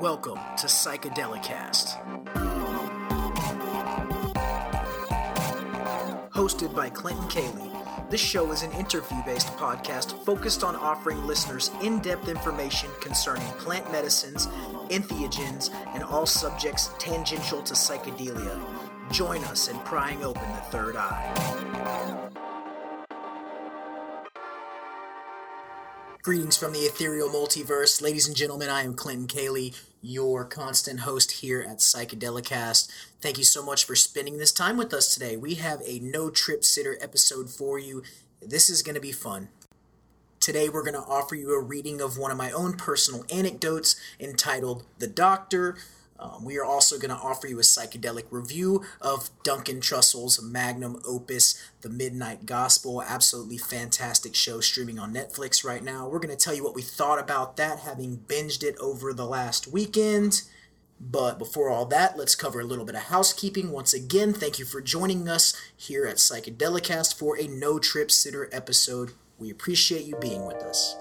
Welcome to Psychedelicast. Hosted by Clinton Cayley, this show is an interview based podcast focused on offering listeners in depth information concerning plant medicines, entheogens, and all subjects tangential to psychedelia. Join us in prying open the third eye. Greetings from the ethereal multiverse. Ladies and gentlemen, I am Clinton Cayley, your constant host here at Psychedelicast. Thank you so much for spending this time with us today. We have a no trip sitter episode for you. This is going to be fun. Today, we're going to offer you a reading of one of my own personal anecdotes entitled The Doctor. Um, we are also going to offer you a psychedelic review of Duncan Trussell's magnum opus, The Midnight Gospel. Absolutely fantastic show streaming on Netflix right now. We're going to tell you what we thought about that, having binged it over the last weekend. But before all that, let's cover a little bit of housekeeping. Once again, thank you for joining us here at Psychedelicast for a No Trip Sitter episode. We appreciate you being with us.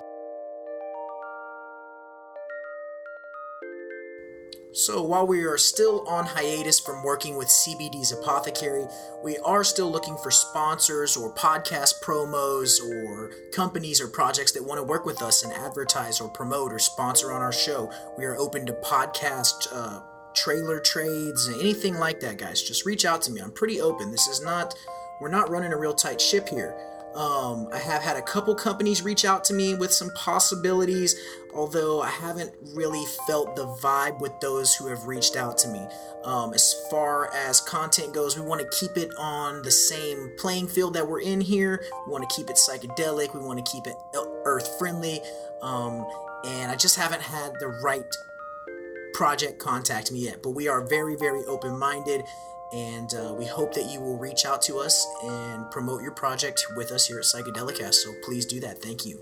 So, while we are still on hiatus from working with CBD's Apothecary, we are still looking for sponsors or podcast promos or companies or projects that want to work with us and advertise or promote or sponsor on our show. We are open to podcast uh, trailer trades, anything like that, guys. Just reach out to me. I'm pretty open. This is not, we're not running a real tight ship here. Um, I have had a couple companies reach out to me with some possibilities, although I haven't really felt the vibe with those who have reached out to me. Um, as far as content goes, we want to keep it on the same playing field that we're in here. We want to keep it psychedelic, we want to keep it earth friendly, um, and I just haven't had the right project contact me yet. But we are very, very open minded and uh, we hope that you will reach out to us and promote your project with us here at Psychedelicast. So please do that. Thank you.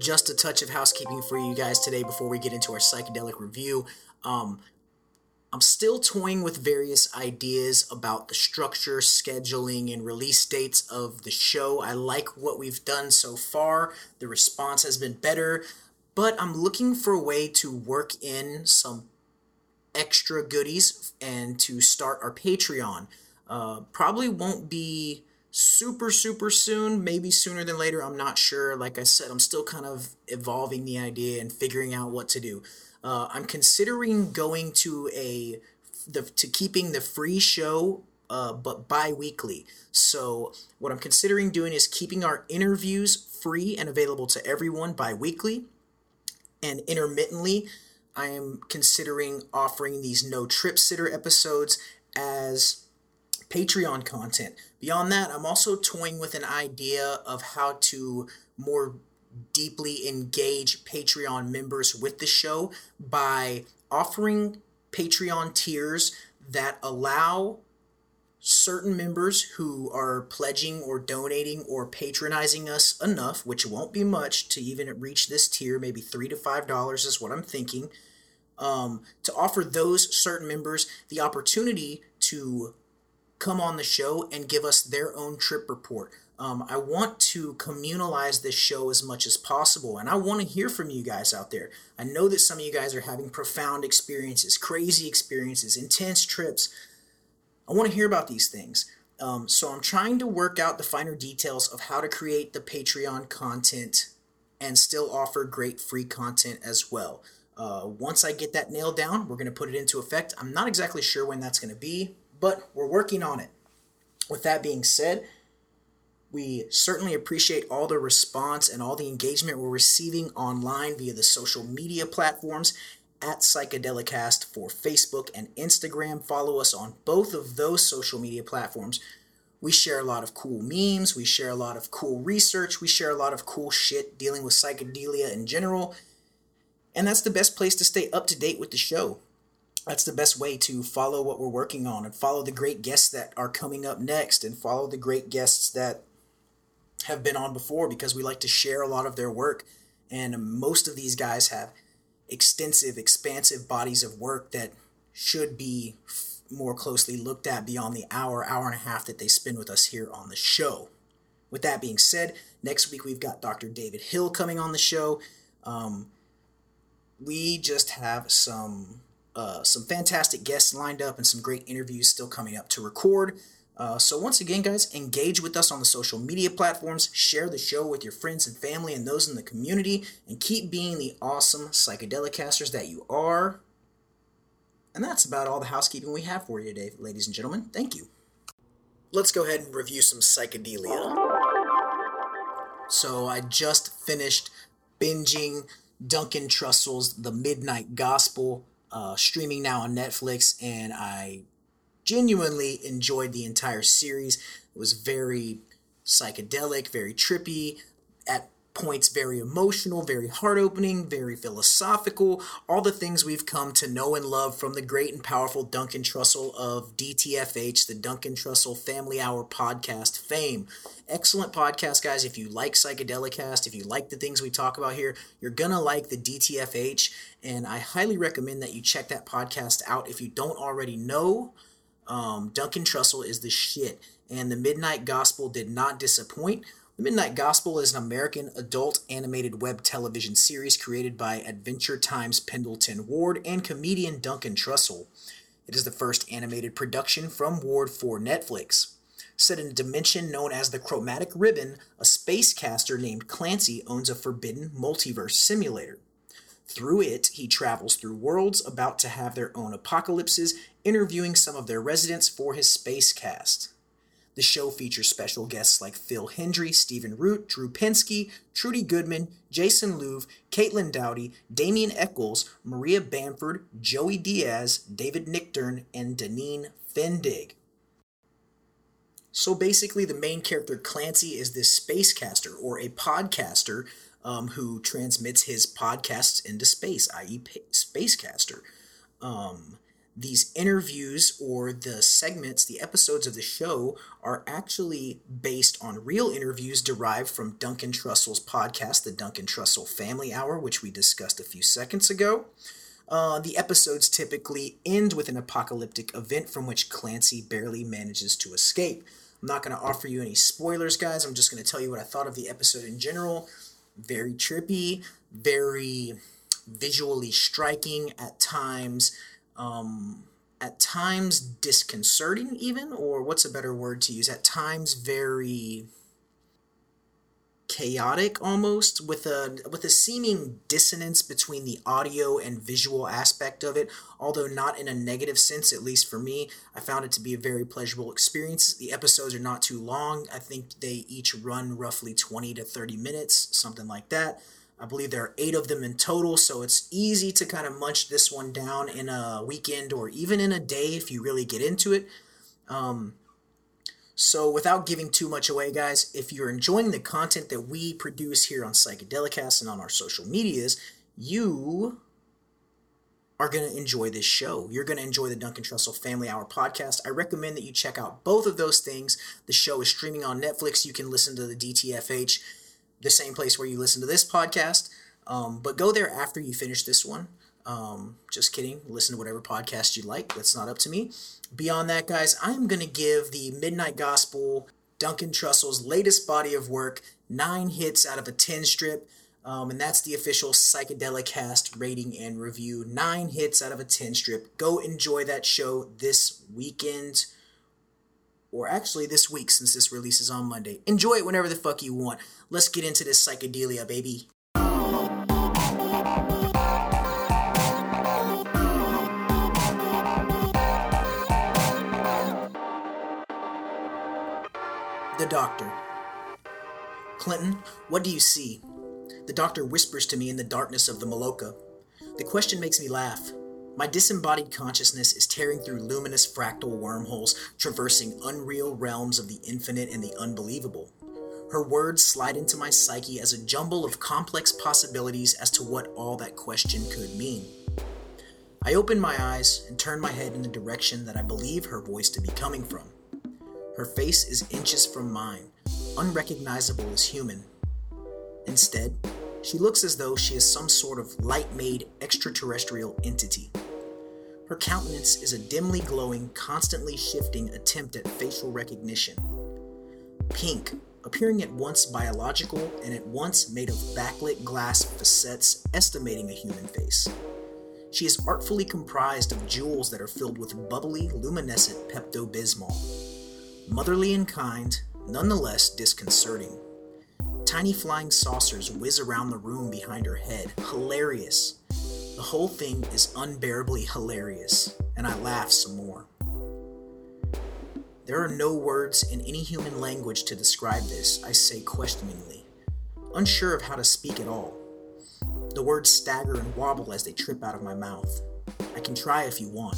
Just a touch of housekeeping for you guys today before we get into our psychedelic review. Um, I'm still toying with various ideas about the structure, scheduling, and release dates of the show. I like what we've done so far. The response has been better, but I'm looking for a way to work in some extra goodies and to start our Patreon. Uh, probably won't be super, super soon, maybe sooner than later. I'm not sure. Like I said, I'm still kind of evolving the idea and figuring out what to do. Uh, I'm considering going to a the to keeping the free show uh, but bi-weekly. So what I'm considering doing is keeping our interviews free and available to everyone bi-weekly. And intermittently, I am considering offering these no trip sitter episodes as Patreon content. Beyond that, I'm also toying with an idea of how to more deeply engage Patreon members with the show by offering Patreon tiers that allow certain members who are pledging or donating or patronizing us enough, which won't be much to even reach this tier, maybe three to five dollars is what I'm thinking, um, to offer those certain members the opportunity to come on the show and give us their own trip report. Um, I want to communalize this show as much as possible, and I want to hear from you guys out there. I know that some of you guys are having profound experiences, crazy experiences, intense trips. I want to hear about these things. Um, so I'm trying to work out the finer details of how to create the Patreon content and still offer great free content as well. Uh, once I get that nailed down, we're going to put it into effect. I'm not exactly sure when that's going to be, but we're working on it. With that being said, we certainly appreciate all the response and all the engagement we're receiving online via the social media platforms at Psychedelicast for Facebook and Instagram. Follow us on both of those social media platforms. We share a lot of cool memes, we share a lot of cool research, we share a lot of cool shit dealing with psychedelia in general. And that's the best place to stay up to date with the show. That's the best way to follow what we're working on and follow the great guests that are coming up next and follow the great guests that have been on before because we like to share a lot of their work. And most of these guys have extensive, expansive bodies of work that should be more closely looked at beyond the hour, hour and a half that they spend with us here on the show. With that being said, next week we've got Dr. David Hill coming on the show. Um, we just have some uh, some fantastic guests lined up and some great interviews still coming up to record. Uh, so once again, guys, engage with us on the social media platforms, share the show with your friends and family and those in the community, and keep being the awesome psychedelic casters that you are. And that's about all the housekeeping we have for you today, ladies and gentlemen. Thank you. Let's go ahead and review some psychedelia. So I just finished binging Duncan Trussell's The Midnight Gospel, uh, streaming now on Netflix, and I genuinely enjoyed the entire series. It was very psychedelic, very trippy, at points very emotional, very heart opening, very philosophical, all the things we've come to know and love from the great and powerful Duncan Trussell of DTFH, the Duncan Trussell Family Hour podcast fame. Excellent podcast, guys. If you like Psychedelicast, if you like the things we talk about here, you're gonna like the DTFH, and I highly recommend that you check that podcast out if you don't already know. Um, Duncan Trussell is the shit, and the Midnight Gospel did not disappoint. The Midnight Gospel is an American adult animated web television series created by Adventure Time's Pendleton Ward and comedian Duncan Trussell. It is the first animated production from Ward for Netflix. Set in a dimension known as the Chromatic Ribbon, a space caster named Clancy owns a forbidden multiverse simulator. Through it, he travels through worlds about to have their own apocalypses, interviewing some of their residents for his space cast. The show features special guests like Phil Hendrie, Stephen Root, Drew Pinsky, Trudy Goodman, Jason Louv, Caitlin Doughty, Damien Echols, Maria Bamford, Joey Diaz, David Nichtern, and Deneen Fendig. So basically, the main character Clancy is this spacecaster or a podcaster um, who transmits his podcasts into space, i.e., Spacecaster. Um, these interviews or the segments, the episodes of the show are actually based on real interviews derived from Duncan Trussell's podcast, the Duncan Trussell Family Hour, which we discussed a few seconds ago. Uh, the episodes typically end with an apocalyptic event from which Clancy barely manages to escape. I'm not going to offer you any spoilers, guys. I'm just going to tell you what I thought of the episode in general. Very trippy, very visually striking at times um, at times disconcerting, even, or what's a better word to use? At times very chaotic almost with a with a seeming dissonance between the audio and visual aspect of it although not in a negative sense at least for me. I found it to be a very pleasurable experience. The episodes are not too long. I think they each run roughly 20 to 30 minutes something like that. I believe there are eight of them in total, so it's easy to kind of munch this one down in a weekend or even in a day if you really get into it. Um, so, without giving too much away, guys, if you're enjoying the content that we produce here on Psychedelicast and on our social medias, you are going to enjoy this show. You're going to enjoy the Duncan Trussell Family Hour podcast. I recommend that you check out both of those things. The show is streaming on Netflix. You can listen to the DTFH the same place where you listen to this podcast. Um, but go there after you finish this one. Um, just kidding. Listen to whatever podcast you like. That's not up to me. Beyond that, guys, I'm going to give the Midnight Gospel, Duncan Trussell's latest body of work, nine hits out of a 10 strip. Um, and that's the official Psychedelic Cast rating and review. Nine hits out of a 10 strip. Go enjoy that show this weekend or actually this week since this releases on Monday. Enjoy it whenever the fuck you want. Let's get into this psychedelia, baby. The doctor. Clinton, what do you see? The doctor whispers to me in the darkness of the Maloka. The question makes me laugh. My disembodied consciousness is tearing through luminous fractal wormholes, traversing unreal realms of the infinite and the unbelievable. Her words slide into my psyche as a jumble of complex possibilities as to what all that question could mean. I open my eyes and turn my head in the direction that I believe her voice to be coming from. Her face is inches from mine, unrecognizable as human. Instead, she looks as though she is some sort of light made extraterrestrial entity. Her countenance is a dimly glowing, constantly shifting attempt at facial recognition. Pink, appearing at once biological and at once made of backlit glass facets estimating a human face. She is artfully comprised of jewels that are filled with bubbly, luminescent Pepto Bismol. Motherly and kind, nonetheless disconcerting. Tiny flying saucers whiz around the room behind her head. Hilarious. The whole thing is unbearably hilarious, and I laugh some more. There are no words in any human language to describe this, I say questioningly, unsure of how to speak at all. The words stagger and wobble as they trip out of my mouth. I can try if you want.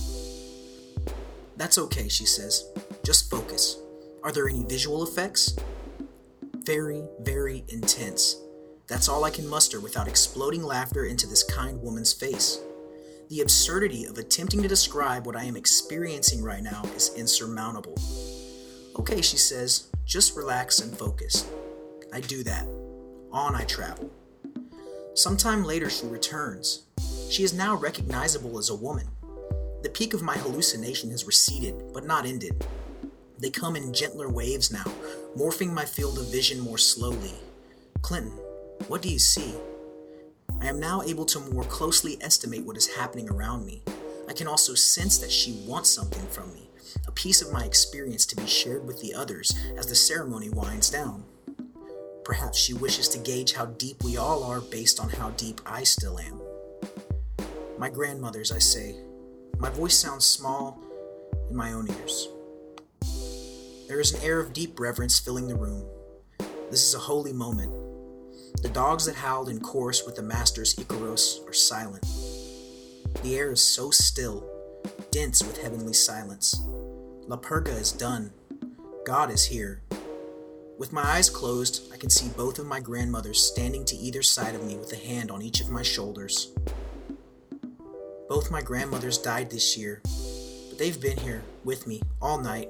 That's okay, she says. Just focus. Are there any visual effects? very, very intense. That's all I can muster without exploding laughter into this kind woman's face. The absurdity of attempting to describe what I am experiencing right now is insurmountable. Okay, she says, just relax and focus. I do that. On I travel. Sometime later, she returns. She is now recognizable as a woman. The peak of my hallucination has receded, but not ended. They come in gentler waves now, morphing my field of vision more slowly. Clinton, what do you see? I am now able to more closely estimate what is happening around me. I can also sense that she wants something from me, a piece of my experience to be shared with the others as the ceremony winds down. Perhaps she wishes to gauge how deep we all are based on how deep I still am. My grandmothers, I say. My voice sounds small in my own ears. There is an air of deep reverence filling the room. This is a holy moment. The dogs that howled in chorus with the master's Icaros are silent. The air is so still, dense with heavenly silence. La Purga is done. God is here. With my eyes closed, I can see both of my grandmothers standing to either side of me with a hand on each of my shoulders. Both my grandmothers died this year, but they've been here with me all night,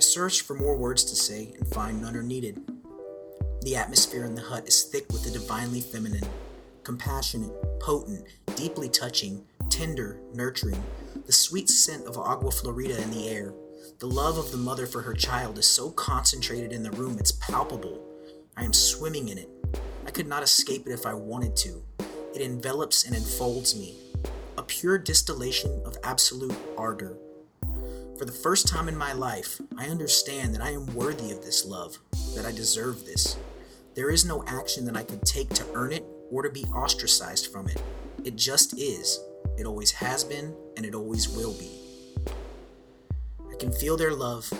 I search for more words to say and find none are needed. The atmosphere in the hut is thick with the divinely feminine, compassionate, potent, deeply touching, tender, nurturing, the sweet scent of agua florida in the air. The love of the mother for her child is so concentrated in the room it's palpable. I am swimming in it. I could not escape it if I wanted to. It envelops and enfolds me. A pure distillation of absolute ardor. For the first time in my life, I understand that I am worthy of this love, that I deserve this. There is no action that I could take to earn it or to be ostracized from it. It just is. It always has been, and it always will be. I can feel their love.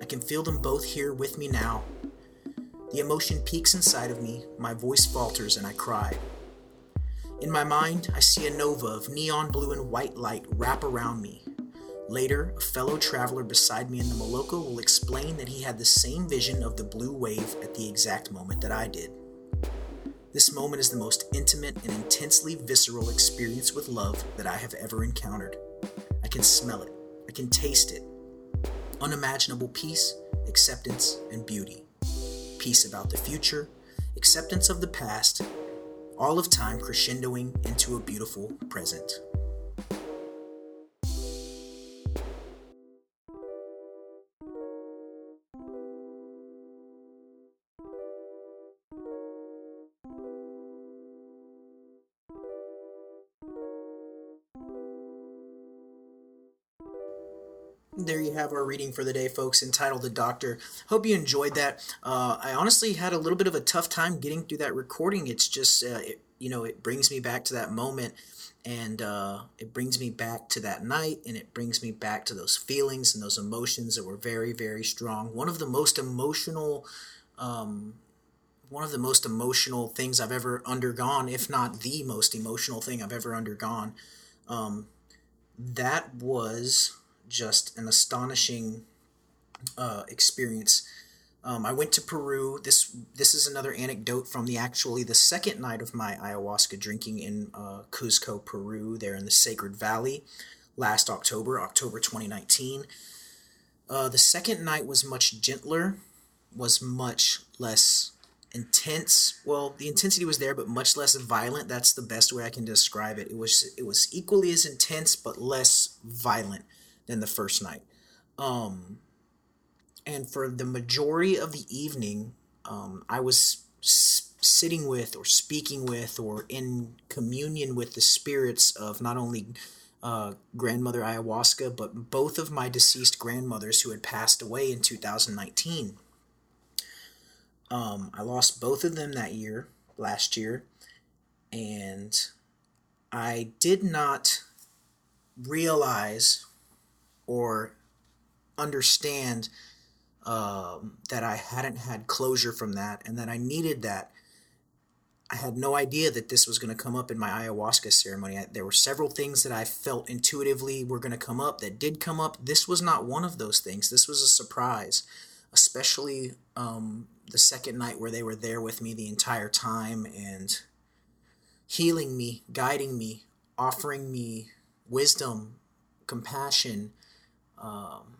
I can feel them both here with me now. The emotion peaks inside of me, my voice falters, and I cry. In my mind, I see a nova of neon blue and white light wrap around me, Later, a fellow traveler beside me in the Maloka will explain that he had the same vision of the blue wave at the exact moment that I did. This moment is the most intimate and intensely visceral experience with love that I have ever encountered. I can smell it, I can taste it. Unimaginable peace, acceptance, and beauty. Peace about the future, acceptance of the past, all of time crescendoing into a beautiful present. Have our reading for the day, folks, entitled The Doctor. Hope you enjoyed that. Uh, I honestly had a little bit of a tough time getting through that recording. It's just, uh, it, you know, it brings me back to that moment and uh, it brings me back to that night and it brings me back to those feelings and those emotions that were very, very strong. One of the most emotional. Um, one of the most emotional things I've ever undergone, if not the most emotional thing I've ever undergone. Um, that was just an astonishing uh, experience. Um, I went to Peru. This this is another anecdote from the actually the second night of my ayahuasca drinking in uh, Cuzco, Peru, there in the Sacred Valley, last October, October 2019. Uh, the second night was much gentler, was much less intense. Well, the intensity was there, but much less violent. That's the best way I can describe it. It was it was equally as intense, but less violent than the first night. Um, and for the majority of the evening, um, I was s- sitting with, or speaking with, or in communion with the spirits of not only uh, grandmother ayahuasca, but both of my deceased grandmothers who had passed away in 2019. Um, I lost both of them that year, last year, and I did not realize or understand um, that I hadn't had closure from that and that I needed that. I had no idea that this was going to come up in my ayahuasca ceremony. I, there were several things that I felt intuitively were going to come up that did come up. This was not one of those things. This was a surprise, especially um, the second night where they were there with me the entire time and healing me, guiding me, offering me wisdom, compassion, um,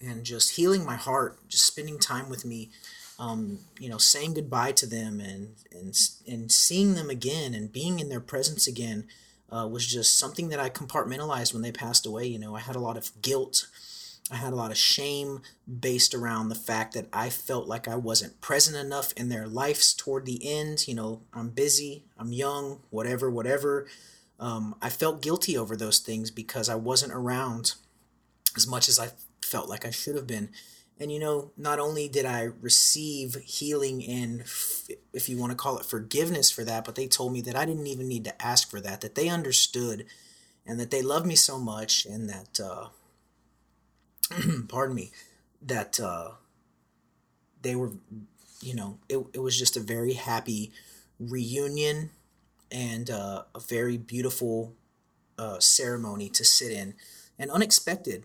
and just healing my heart, just spending time with me, um, you know, saying goodbye to them and, and, and seeing them again and being in their presence again uh, was just something that I compartmentalized when they passed away. You know, I had a lot of guilt I had a lot of shame based around the fact that I felt like I wasn't present enough in their lives toward the end. You know, I'm busy, I'm young, whatever, whatever. Um, I felt guilty over those things because I wasn't around as much as I felt like I should have been. And you know, not only did I receive healing and, if you want to call it forgiveness for that, but they told me that I didn't even need to ask for that, that they understood and that they loved me so much and that, uh, pardon me, that uh, they were, you know, it, it was just a very happy reunion and uh, a very beautiful uh, ceremony to sit in and unexpected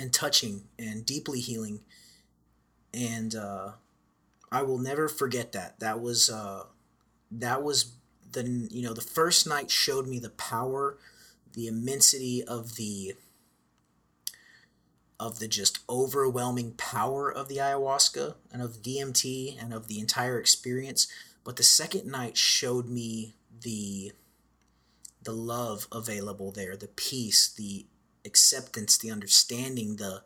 and touching and deeply healing. And uh, I will never forget that. That was uh, that was the you know the first night showed me the power, the immensity of the of the just overwhelming power of the ayahuasca and of DMT and of the entire experience. But the second night showed me the the love available there, the peace, the acceptance, the understanding, the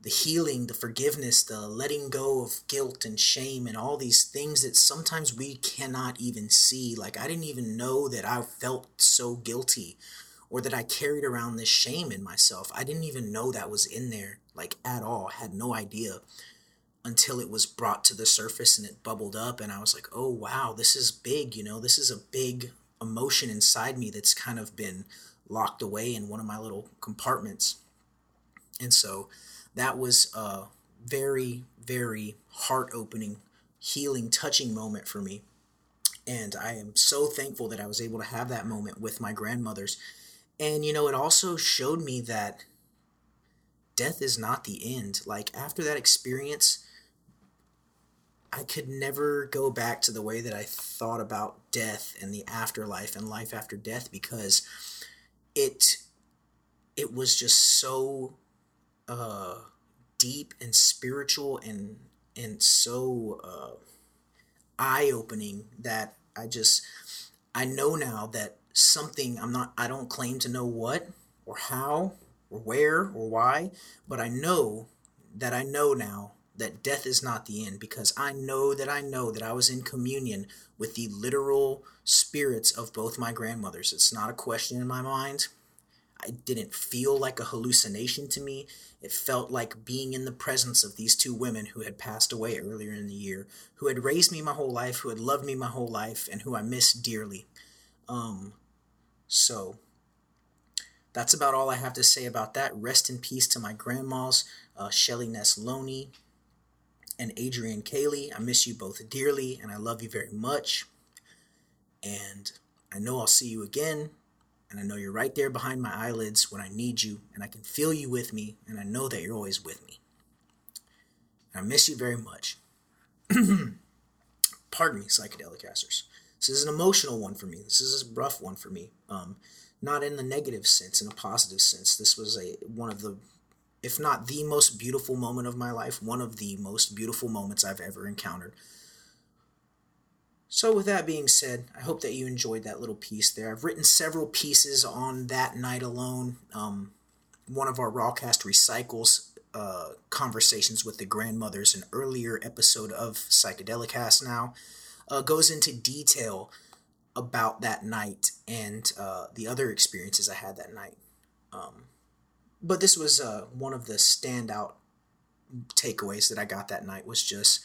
the healing, the forgiveness, the letting go of guilt and shame and all these things that sometimes we cannot even see. Like I didn't even know that I felt so guilty or that I carried around this shame in myself. I didn't even know that was in there, like at all. Had no idea until it was brought to the surface and it bubbled up. And I was like, oh, wow, this is big. You know, this is a big emotion inside me that's kind of been locked away in one of my little compartments. And so that was a very, very heart opening, healing, touching moment for me. And I am so thankful that I was able to have that moment with my grandmothers and, you know, it also showed me that death is not the end. Like, after that experience, I could never go back to the way that I thought about death and the afterlife and life after death because it it was just so uh, deep and spiritual and and so uh, eye opening that I just I know now that something I'm not I don't claim to know what or how or where or why, but I know that I know now that death is not the end because I know that I know that I was in communion with the literal spirits of both my grandmothers. It's not a question in my mind. I didn't feel like a hallucination to me. It felt like being in the presence of these two women who had passed away earlier in the year, who had raised me my whole life, who had loved me my whole life, and who I miss dearly. Um, so that's about all I have to say about that. Rest in peace to my grandmas, uh, Shelly Ness Loney and Adrian Cayley. I miss you both dearly and I love you very much. And I know I'll see you again. And I know you're right there behind my eyelids when I need you. And I can feel you with me. And I know that you're always with me. I miss you very much. Pardon me, psychedelic casters. This is an emotional one for me. This is a rough one for me. Um, not in the negative sense, in a positive sense. This was a one of the, if not the most beautiful moment of my life, one of the most beautiful moments I've ever encountered. So, with that being said, I hope that you enjoyed that little piece there. I've written several pieces on that night alone. Um, one of our Rawcast Recycles uh, conversations with the grandmothers, an earlier episode of Psychedelicast now, uh, goes into detail about that night and uh, the other experiences I had that night. Um, but this was uh, one of the standout takeaways that I got that night was just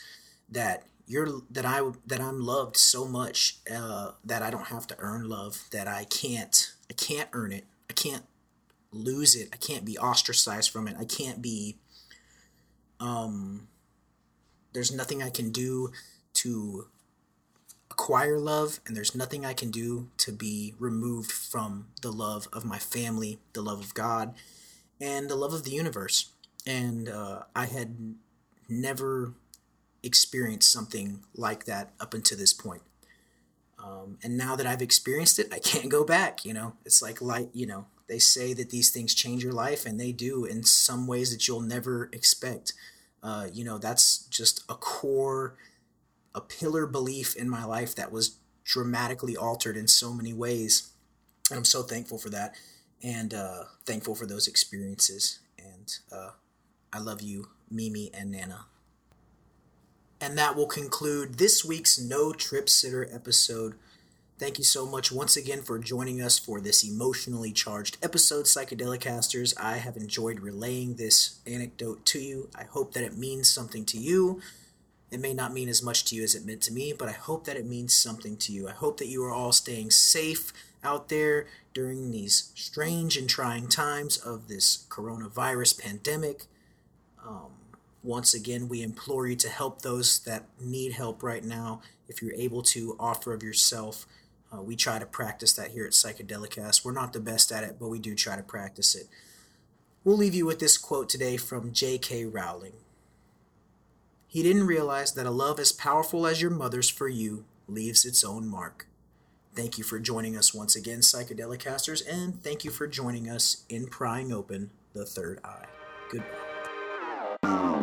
that you're that I that I'm loved so much uh, that I don't have to earn love that I can't I can't earn it. I can't lose it. I can't be ostracized from it. I can't be um there's nothing I can do to acquire love and there's nothing I can do to be removed from the love of my family the love of God and the love of the universe and uh, I had never experienced something like that up until this point. Um, and now that I've experienced it, I can't go back. You know, it's like light. You know, they say that these things change your life, and they do in some ways that you'll never expect. Uh, you know, that's just a core, a pillar belief in my life that was dramatically altered in so many ways. And I'm so thankful for that, and uh, thankful for those experiences. And uh, I love you, Mimi and Nana. And that will conclude this week's No Trip Sitter episode. Thank you so much once again for joining us for this emotionally charged episode, Psychedelicasters. I have enjoyed relaying this anecdote to you. I hope that it means something to you. It may not mean as much to you as it meant to me, but I hope that it means something to you. I hope that you are all staying safe out there during these strange and trying times of this coronavirus pandemic. Um, once again, we implore you to help those that need help right now. If you're able to offer of yourself, uh, we try to practice that here at Psychedelicast. We're not the best at it, but we do try to practice it. We'll leave you with this quote today from J.K. Rowling. He didn't realize that a love as powerful as your mother's for you leaves its own mark. Thank you for joining us once again, Psychedelic Casters, and thank you for joining us in Prying Open the Third Eye. Goodbye.